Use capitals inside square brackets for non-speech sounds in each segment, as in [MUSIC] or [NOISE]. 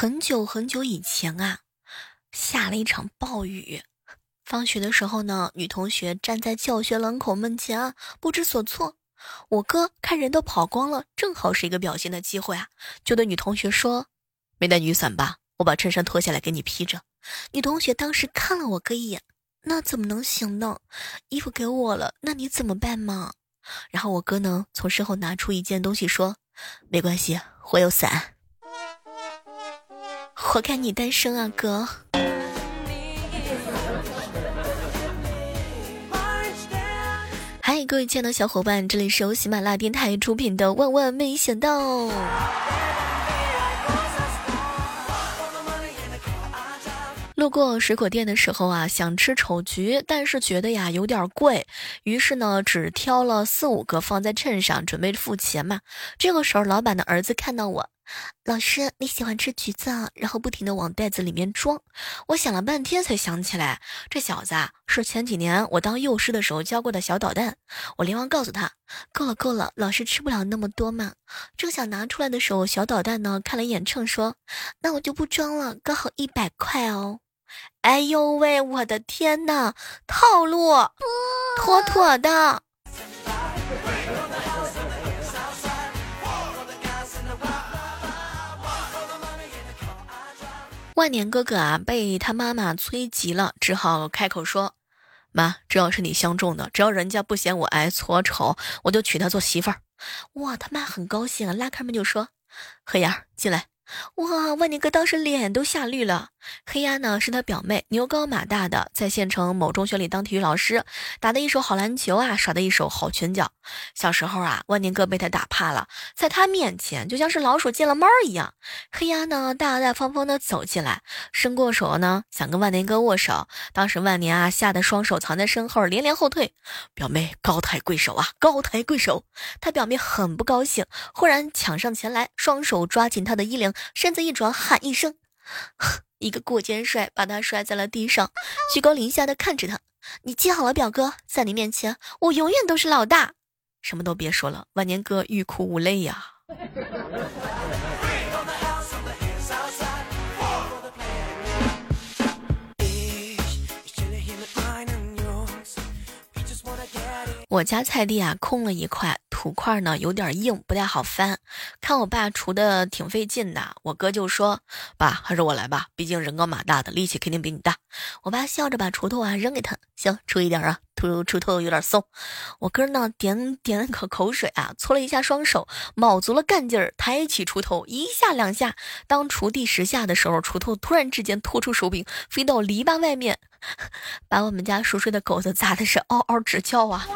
很久很久以前啊，下了一场暴雨。放学的时候呢，女同学站在教学门口门前啊，不知所措。我哥看人都跑光了，正好是一个表现的机会啊，就对女同学说：“没带雨伞吧？我把衬衫脱下来给你披着。”女同学当时看了我哥一眼，那怎么能行呢？衣服给我了，那你怎么办嘛？然后我哥呢，从身后拿出一件东西说：“没关系，我有伞。”活该你单身啊，哥！嗨，各位亲爱的小伙伴，这里是由喜马拉雅电台出品的《万万没想到》。路过水果店的时候啊，想吃丑橘，但是觉得呀有点贵，于是呢只挑了四五个放在秤上，准备付钱嘛。这个时候，老板的儿子看到我。老师，你喜欢吃橘子，然后不停的往袋子里面装。我想了半天才想起来，这小子啊是前几年我当幼师的时候教过的小捣蛋。我连忙告诉他，够了够了，老师吃不了那么多嘛。正想拿出来的时候，小捣蛋呢看了一眼秤，说：“那我就不装了，刚好一百块哦。”哎呦喂，我的天呐，套路，妥妥的。万年哥哥啊，被他妈妈催急了，只好开口说：“妈，只要是你相中的，只要人家不嫌我矮矬丑，我就娶她做媳妇儿。”哇，他妈很高兴啊，拉开门就说：“黑眼进来。”哇，万年哥当时脸都吓绿了。黑鸭呢是他表妹，牛高马大的，在县城某中学里当体育老师，打的一手好篮球啊，耍的一手好拳脚。小时候啊，万年哥被他打怕了，在他面前就像是老鼠见了猫一样。黑鸭呢大大方方的走进来，伸过手呢想跟万年哥握手，当时万年啊吓得双手藏在身后，连连后退。表妹高抬贵手啊，高抬贵手。他表妹很不高兴，忽然抢上前来，双手抓紧他的衣领。身子一转，喊一声，一个过肩摔，把他摔在了地上，居高临下的看着他。你记好了，表哥，在你面前，我永远都是老大。什么都别说了，万年哥欲哭无泪呀。我家菜地啊，空了一块土块呢，有点硬，不太好翻。看我爸锄的挺费劲的，我哥就说：“爸，还是我来吧，毕竟人高马大的，力气肯定比你大。”我爸笑着把锄头啊扔给他，行，锄一点啊，土锄头有点松。我哥呢，点点了口口水啊，搓了一下双手，卯足了干劲儿，抬起锄头，一下两下。当锄第十下的时候，锄头突然之间拖出手柄，飞到篱笆外面，[LAUGHS] 把我们家熟睡的狗子砸的是嗷嗷直叫啊！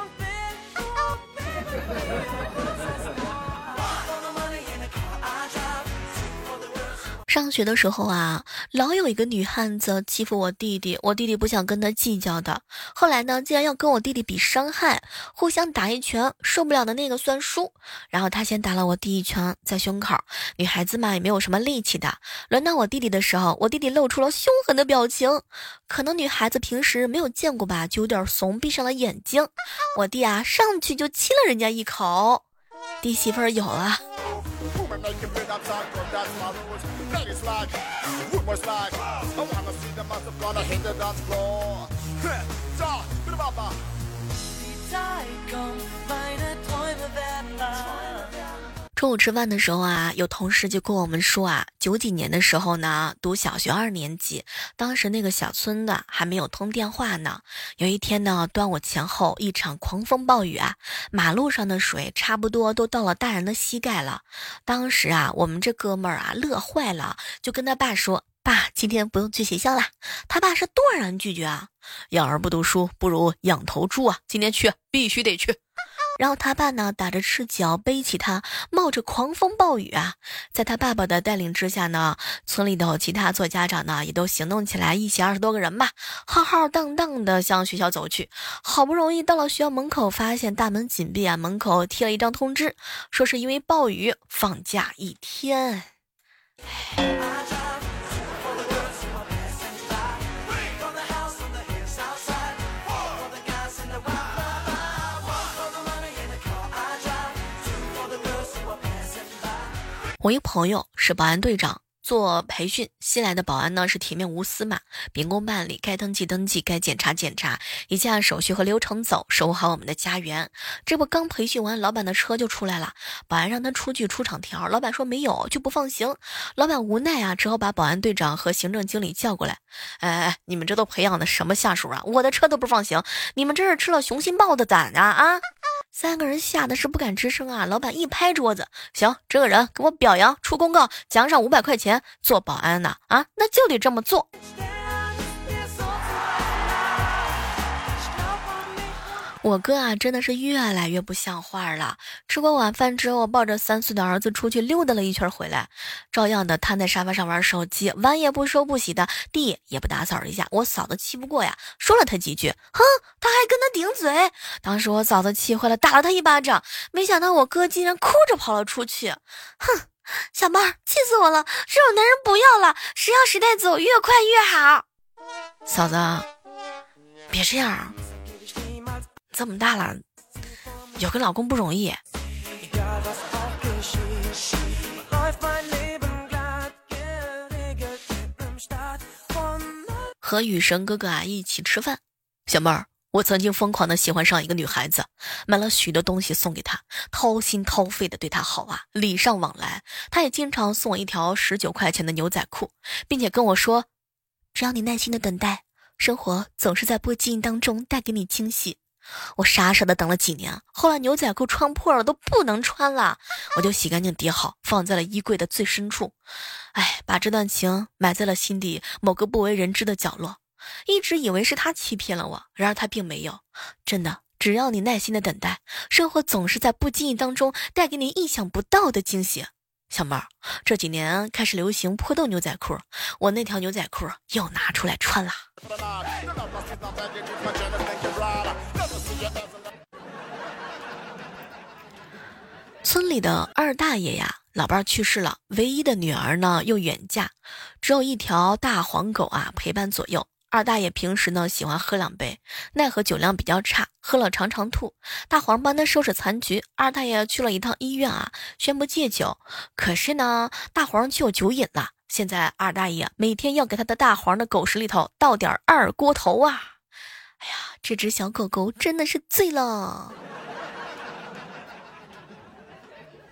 上学的时候啊，老有一个女汉子欺负我弟弟，我弟弟不想跟他计较的。后来呢，竟然要跟我弟弟比伤害，互相打一拳，受不了的那个算输。然后他先打了我弟一拳，在胸口。女孩子嘛，也没有什么力气的。轮到我弟弟的时候，我弟弟露出了凶狠的表情，可能女孩子平时没有见过吧，就有点怂，闭上了眼睛。我弟啊，上去就亲了人家一口，弟媳妇儿有了。slide, rumors slide. Oh, I wanna see the master flood, I hit the dance floor. 中午吃饭的时候啊，有同事就跟我们说啊，九几年的时候呢，读小学二年级，当时那个小村的还没有通电话呢。有一天呢，端午前后一场狂风暴雨啊，马路上的水差不多都到了大人的膝盖了。当时啊，我们这哥们儿啊乐坏了，就跟他爸说：“爸，今天不用去学校了。”他爸是断然拒绝啊，养儿不读书不如养头猪啊，今天去必须得去。然后他爸呢，打着赤脚背起他，冒着狂风暴雨啊，在他爸爸的带领之下呢，村里头其他做家长呢也都行动起来，一起二十多个人吧，浩浩荡荡的向学校走去。好不容易到了学校门口，发现大门紧闭啊，门口贴了一张通知，说是因为暴雨放假一天。我一朋友是保安队长，做培训，新来的保安呢是铁面无私嘛，秉公办理，该登记登记，该检查检查，一切按手续和流程走，守护好我们的家园。这不刚培训完，老板的车就出来了，保安让他出具出厂条，老板说没有就不放行。老板无奈啊，只好把保安队长和行政经理叫过来。哎哎，你们这都培养的什么下属啊？我的车都不放行，你们这是吃了雄心豹的胆啊啊！三个人吓得是不敢吱声啊！老板一拍桌子，行，这个人给我表扬，出公告，奖赏五百块钱。做保安呢啊，那就得这么做。我哥啊，真的是越来越不像话了。吃过晚饭之后，抱着三岁的儿子出去溜达了一圈回来，照样的瘫在沙发上玩手机，碗也不收不洗的，地也不打扫一下。我嫂子气不过呀，说了他几句，哼，他还跟他顶嘴。当时我嫂子气坏了，打了他一巴掌。没想到我哥竟然哭着跑了出去，哼，小妹儿，气死我了！这种男人不要了，谁要时代走，越快越好。嫂子，别这样。这么大了，有个老公不容易。和雨神哥哥啊一起吃饭，小妹儿，我曾经疯狂的喜欢上一个女孩子，买了许多东西送给她，掏心掏肺的对她好啊，礼尚往来。她也经常送我一条十九块钱的牛仔裤，并且跟我说，只要你耐心的等待，生活总是在不经意当中带给你惊喜。我傻傻的等了几年，后来牛仔裤穿破了都不能穿了，我就洗干净叠好，放在了衣柜的最深处。哎，把这段情埋在了心底某个不为人知的角落。一直以为是他欺骗了我，然而他并没有。真的，只要你耐心的等待，生活总是在不经意当中带给你意想不到的惊喜。小妹儿，这几年开始流行破洞牛仔裤，我那条牛仔裤又拿出来穿了。村里的二大爷呀，老伴儿去世了，唯一的女儿呢又远嫁，只有一条大黄狗啊陪伴左右。二大爷平时呢喜欢喝两杯，奈何酒量比较差，喝了常常吐。大黄帮他收拾残局，二大爷去了一趟医院啊，宣布戒酒。可是呢，大黄却有酒瘾了。现在二大爷每天要给他的大黄的狗食里头倒点二锅头啊！哎呀，这只小狗狗真的是醉了。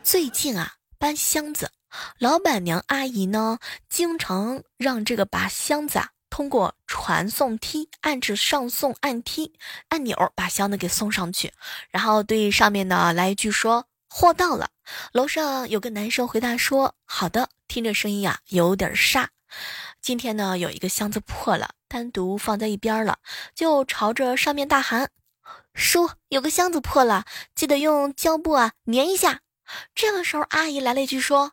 最近啊，搬箱子，老板娘阿姨呢，经常让这个把箱子啊，通过传送梯按至上送按梯按钮，把箱子给送上去，然后对上面呢来一句说货到了。楼上有个男生回答说好的，听着声音啊有点沙。今天呢有一个箱子破了，单独放在一边了，就朝着上面大喊：“叔，有个箱子破了，记得用胶布啊粘一下。”这个时候，阿姨来了一句说：“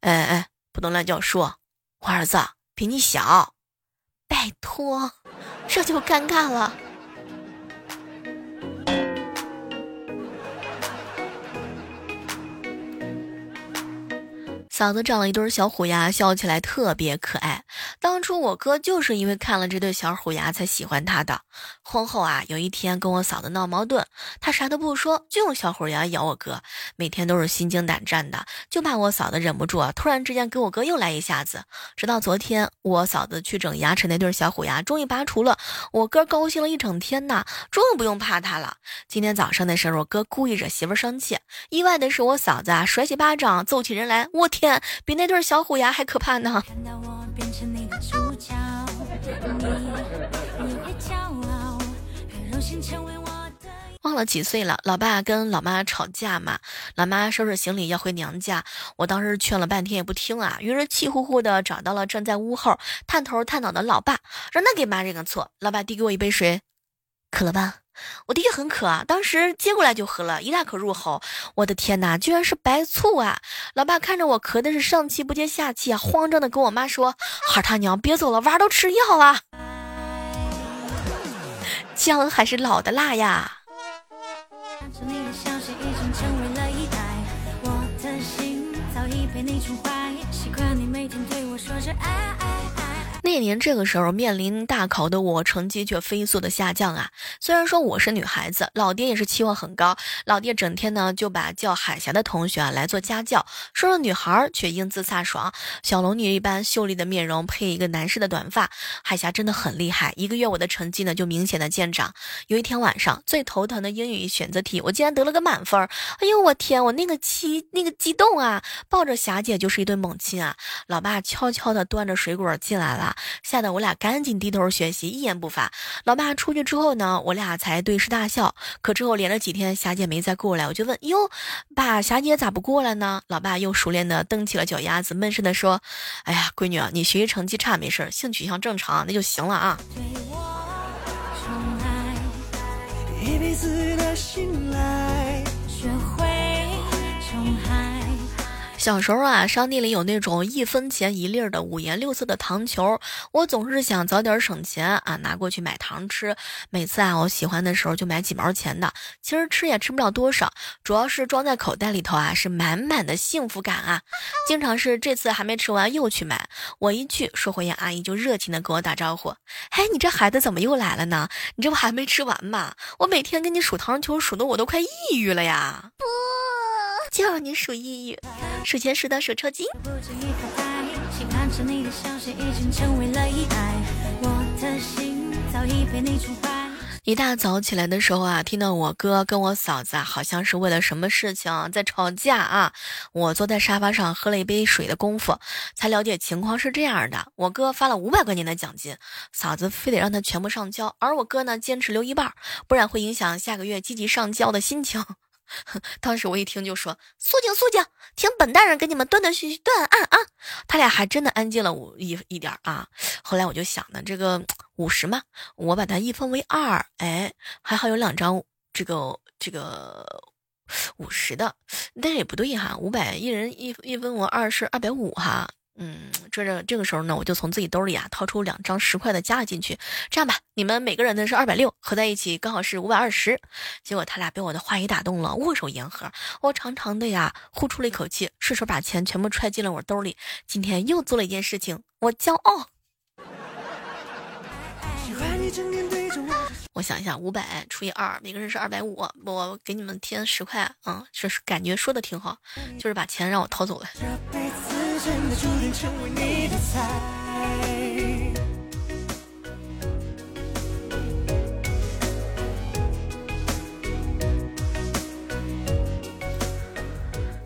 哎哎，不能乱叫叔，我儿子比你小，拜托。”这就尴尬了。嫂子长了一对小虎牙，笑起来特别可爱。当初我哥就是因为看了这对小虎牙才喜欢他的。婚后啊，有一天跟我嫂子闹矛盾，他啥都不说，就用小虎牙咬我哥，每天都是心惊胆战的，就怕我嫂子忍不住啊，突然之间给我哥又来一下子。直到昨天，我嫂子去整牙齿，那对小虎牙终于拔除了，我哥高兴了一整天呐，终于不用怕他了。今天早上的时候，我哥故意惹媳妇生气，意外的是我嫂子啊，甩起巴掌揍起人来，我天！比那对小虎牙还可怕呢！变成你的主角，你你会骄傲，很荣幸成为我忘了几岁了，老爸跟老妈吵架嘛，老妈收拾行李要回娘家，我当时劝了半天也不听啊，于是气呼呼的找到了站在屋后探头探脑的老爸，让他给妈认个错。老爸递给我一杯水，渴了吧？我的确很渴啊，当时接过来就喝了一大口入喉。我的天哪，居然是白醋啊！老爸看着我咳的是上气不接下气啊，慌张的跟我妈说：“孩他娘，别走了，娃儿都吃药了。”姜还是老的辣呀。那一年这个时候面临大考的我，成绩却飞速的下降啊。虽然说我是女孩子，老爹也是期望很高。老爹整天呢就把叫海霞的同学啊来做家教，说说女孩却英姿飒爽，小龙女一般秀丽的面容配一个男士的短发，海霞真的很厉害。一个月我的成绩呢就明显的见长。有一天晚上最头疼的英语选择题，我竟然得了个满分。哎呦我天，我那个激那个激动啊，抱着霞姐就是一顿猛亲啊。老爸悄悄的端着水果进来了，吓得我俩赶紧低头学习，一言不发。老爸出去之后呢，我俩才对视大笑。可之后连着几天霞姐没再过来，我就问哟，爸，霞姐咋不过来呢？老爸又熟练的蹬起了脚丫子，闷声的说：“哎呀，闺女啊，你学习成绩差没事儿，性取向正常，那就行了啊。”小时候啊，商店里有那种一分钱一粒儿的五颜六色的糖球，我总是想早点省钱啊，拿过去买糖吃。每次啊，我喜欢的时候就买几毛钱的，其实吃也吃不了多少，主要是装在口袋里头啊，是满满的幸福感啊。经常是这次还没吃完又去买，我一去，售货员阿姨就热情的跟我打招呼：“嘿，你这孩子怎么又来了呢？你这不还没吃完吗？我每天给你数糖球，数的我都快抑郁了呀！”不。就让你数抑郁，数钱数到手抽筋。一大早起来的时候啊，听到我哥跟我嫂子啊，好像是为了什么事情在吵架啊。我坐在沙发上喝了一杯水的功夫，才了解情况是这样的：我哥发了五百块钱的奖金，嫂子非得让他全部上交，而我哥呢坚持留一半，不然会影响下个月积极上交的心情。当时我一听就说：“肃静肃静，听本大人给你们断断续续断案啊！”他俩还真的安静了五一一点啊。后来我就想呢，这个五十嘛，我把它一分为二，哎，还好有两张这个这个五十的，但是也不对哈，五百一人一一分为二是二百五哈。嗯，这这这个时候呢，我就从自己兜里啊掏出两张十块的加了进去。这样吧，你们每个人的是二百六，合在一起刚好是五百二十。结果他俩被我的话语打动了，握手言和。我长长的呀呼出了一口气，顺手把钱全部揣进了我兜里。今天又做了一件事情，我骄傲。我想一下，五百除以二，每个人是二百五，我给你们添十块啊，这是感觉说的挺好，就是把钱让我掏走了。真的注定成为你的菜。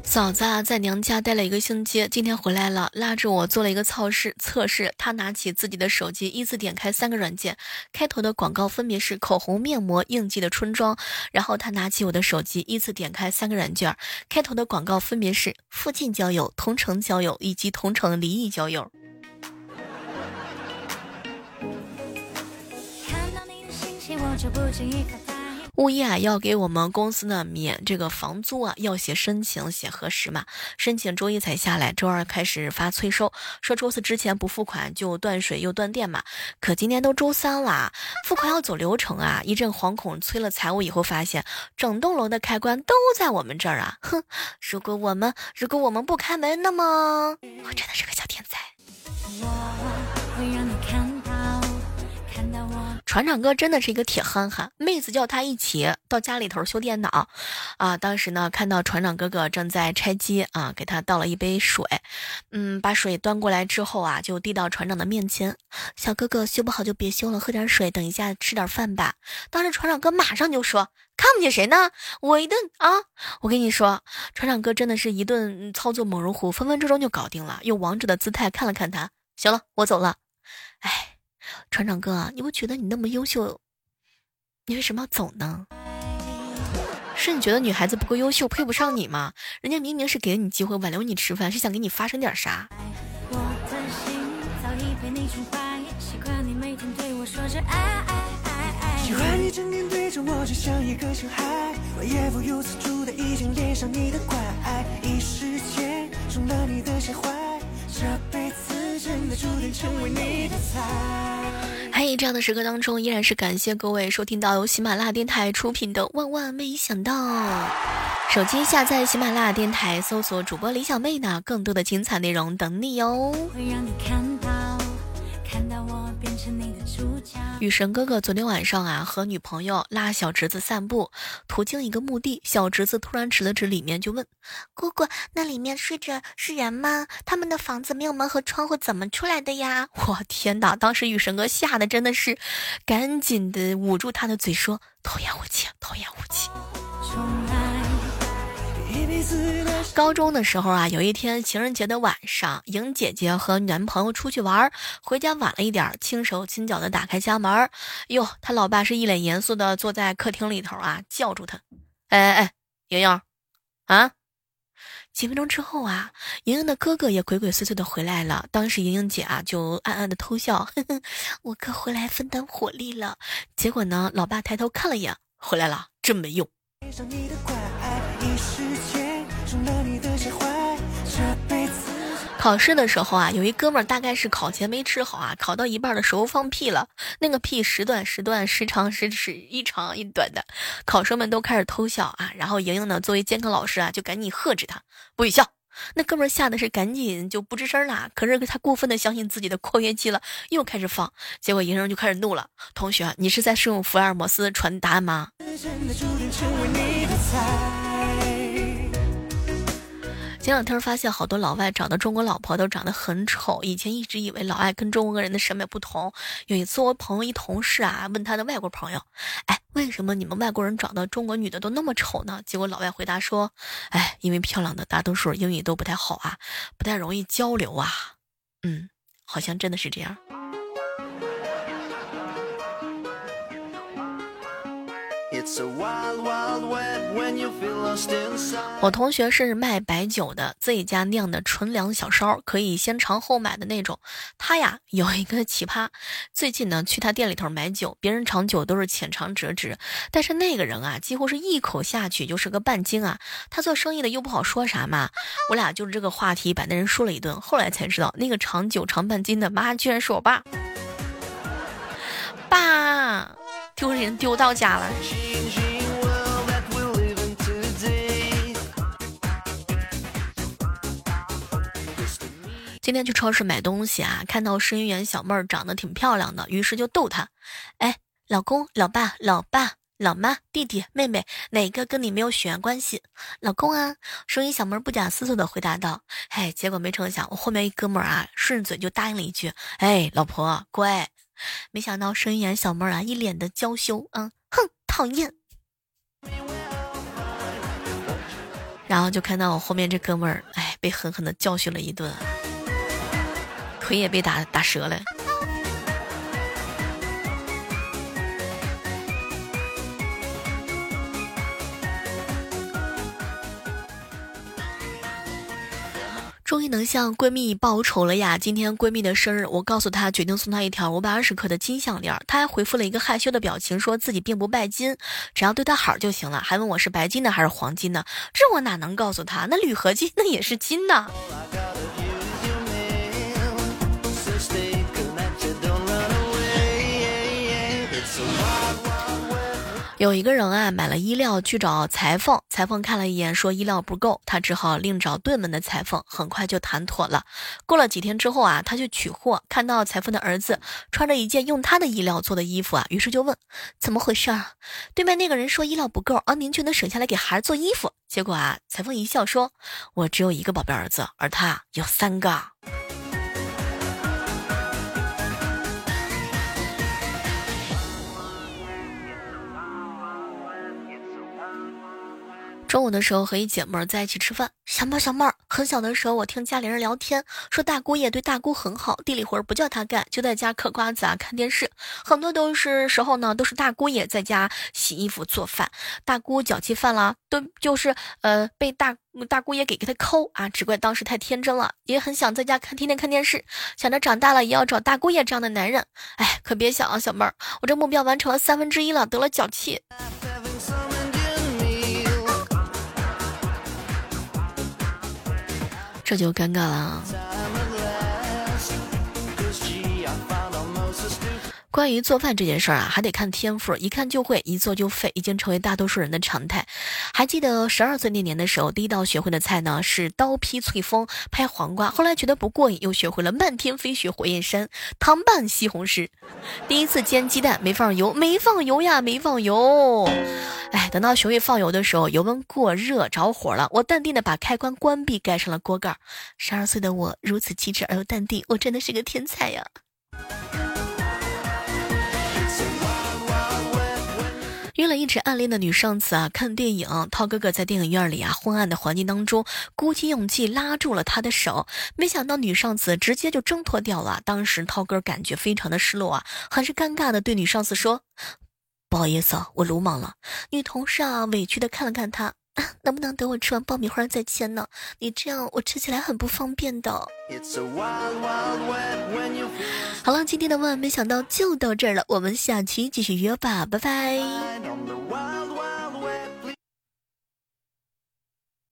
嫂子啊，在娘家待了一个星期，今天回来了，拉着我做了一个测试。测试，她拿起自己的手机，依次点开三个软件，开头的广告分别是口红、面膜、应季的春装。然后她拿起我的手机，依次点开三个软件，开头的广告分别是附近交友、同城交友以及同城离异交友。看到你的信息，我就不经意物业啊要给我们公司呢免这个房租啊，要写申请写核实嘛。申请周一才下来，周二开始发催收，说周四之前不付款就断水又断电嘛。可今天都周三了，付款要走流程啊。一阵惶恐，催了财务以后发现，整栋楼的开关都在我们这儿啊。哼，如果我们如果我们不开门，那么我真的是个小天才。船长哥真的是一个铁憨憨，妹子叫他一起到家里头修电脑，啊，当时呢看到船长哥哥正在拆机啊，给他倒了一杯水，嗯，把水端过来之后啊，就递到船长的面前，小哥哥修不好就别修了，喝点水，等一下吃点饭吧。当时船长哥马上就说，看不起谁呢？我一顿啊，我跟你说，船长哥真的是一顿操作猛如虎，分分钟钟就搞定了，用王者的姿态看了看他，行了，我走了，哎。船长哥，你不觉得你那么优秀，你为什么要走呢？是你觉得女孩子不够优秀，配不上你吗？人家明明是给了你机会，挽留你吃饭，是想给你发生点啥？嘿，这样的时刻当中，依然是感谢各位收听到由喜马拉雅电台出品的《万万没想到》。手机下载喜马拉雅电台，搜索主播李小妹呢，更多的精彩内容等你哟。会让你看雨神哥哥昨天晚上啊，和女朋友拉小侄子散步，途经一个墓地，小侄子突然指了指里面，就问：“姑姑，那里面睡着是人吗？他们的房子没有门和窗户，怎么出来的呀？” [LAUGHS] 我天哪！当时雨神哥吓得真的是，赶紧的捂住他的嘴说：“童言无忌，童言无忌。”高中的时候啊，有一天情人节的晚上，莹姐姐和男朋友出去玩，回家晚了一点，轻手轻脚的打开家门，哟，他老爸是一脸严肃的坐在客厅里头啊，叫住他，哎哎哎，莹莹，啊！几分钟之后啊，莹莹的哥哥也鬼鬼祟祟的回来了，当时莹莹姐啊就暗暗的偷笑，呵呵，我哥回来分担火力了。结果呢，老爸抬头看了一眼，回来了，真没用。考试的时候啊，有一哥们儿大概是考前没吃好啊，考到一半的时候放屁了，那个屁时短时断，时长时时一长一短的，考生们都开始偷笑啊。然后莹莹呢，作为监考老师啊，就赶紧呵止他，不许笑。那哥们儿吓得是赶紧就不吱声了。可是他过分的相信自己的括约肌了，又开始放，结果莹莹就开始怒了。同学，你是在使用福尔摩斯传答案吗？前两天发现好多老外找的中国老婆都长得很丑，以前一直以为老外跟中国人的审美不同。有一次我朋友一同事啊问他的外国朋友，哎，为什么你们外国人找的中国女的都那么丑呢？结果老外回答说，哎，因为漂亮的大多数英语都不太好啊，不太容易交流啊。嗯，好像真的是这样。我同学是卖白酒的，自己家酿的纯粮小烧，可以先尝后买的那种。他呀有一个奇葩，最近呢去他店里头买酒，别人尝酒都是浅尝辄止，但是那个人啊几乎是一口下去就是个半斤啊。他做生意的又不好说啥嘛，我俩就是这个话题把那人说了一顿。后来才知道，那个尝酒尝半斤的妈居然是我爸，爸。丢人丢到家了。今天去超市买东西啊，看到收银员小妹儿长得挺漂亮的，于是就逗她：“哎，老公、老爸、老爸、老妈、弟弟、妹妹，哪个跟你没有血缘关系？”老公啊，收银小妹儿不假思索的回答道：“哎，结果没成想，我后面一哥们儿啊，顺嘴就答应了一句：哎，老婆乖。”没想到收银员小妹儿啊，一脸的娇羞，嗯，哼，讨厌。然后就看到我后面这哥们儿，哎，被狠狠的教训了一顿，腿也被打打折了。终于能向闺蜜报仇了呀！今天闺蜜的生日，我告诉她决定送她一条五百二十克的金项链，她还回复了一个害羞的表情，说自己并不拜金，只要对她好就行了，还问我是白金的还是黄金的，这我哪能告诉她？那铝合金那也是金呐。有一个人啊，买了衣料去找裁缝，裁缝看了一眼，说衣料不够，他只好另找对门的裁缝，很快就谈妥了。过了几天之后啊，他去取货，看到裁缝的儿子穿着一件用他的衣料做的衣服啊，于是就问怎么回事啊？对面那个人说衣料不够，而您却能省下来给孩子做衣服。结果啊，裁缝一笑说：“我只有一个宝贝儿子，而他有三个。”中午的时候和一姐妹儿在一起吃饭，小妹儿小妹儿，很小的时候我听家里人聊天，说大姑爷对大姑很好，地里活儿不叫他干，就在家嗑瓜子啊看电视，很多都是时候呢都是大姑爷在家洗衣服做饭，大姑脚气犯了，都就是呃被大大姑爷给给他抠啊，只怪当时太天真了，也很想在家看天天看电视，想着长大了也要找大姑爷这样的男人，哎，可别想啊，小妹儿，我这目标完成了三分之一了，得了脚气。这就尴尬了。关于做饭这件事儿啊，还得看天赋，一看就会，一做就废，已经成为大多数人的常态。还记得十二岁那年的时候，第一道学会的菜呢是刀劈翠峰、拍黄瓜，后来觉得不过瘾，又学会了漫天飞雪火焰山、糖拌西红柿。第一次煎鸡蛋没放油，没放油呀，没放油。[LAUGHS] 哎，等到学会放油的时候，油温过热着火了，我淡定的把开关关闭，盖上了锅盖。十二岁的我如此机智而又淡定，我真的是个天才呀！约了一直暗恋的女上司啊，看电影。涛哥哥在电影院里啊，昏暗的环境当中，鼓起勇气拉住了她的手。没想到女上司直接就挣脱掉了。当时涛哥感觉非常的失落啊，很是尴尬的对女上司说：“不好意思，啊我鲁莽了。”女同事啊，委屈的看了看他。能不能等我吃完爆米花再签呢？你这样我吃起来很不方便的。好了，今天的万万没想到就到这儿了，我们下期继续约吧，拜拜。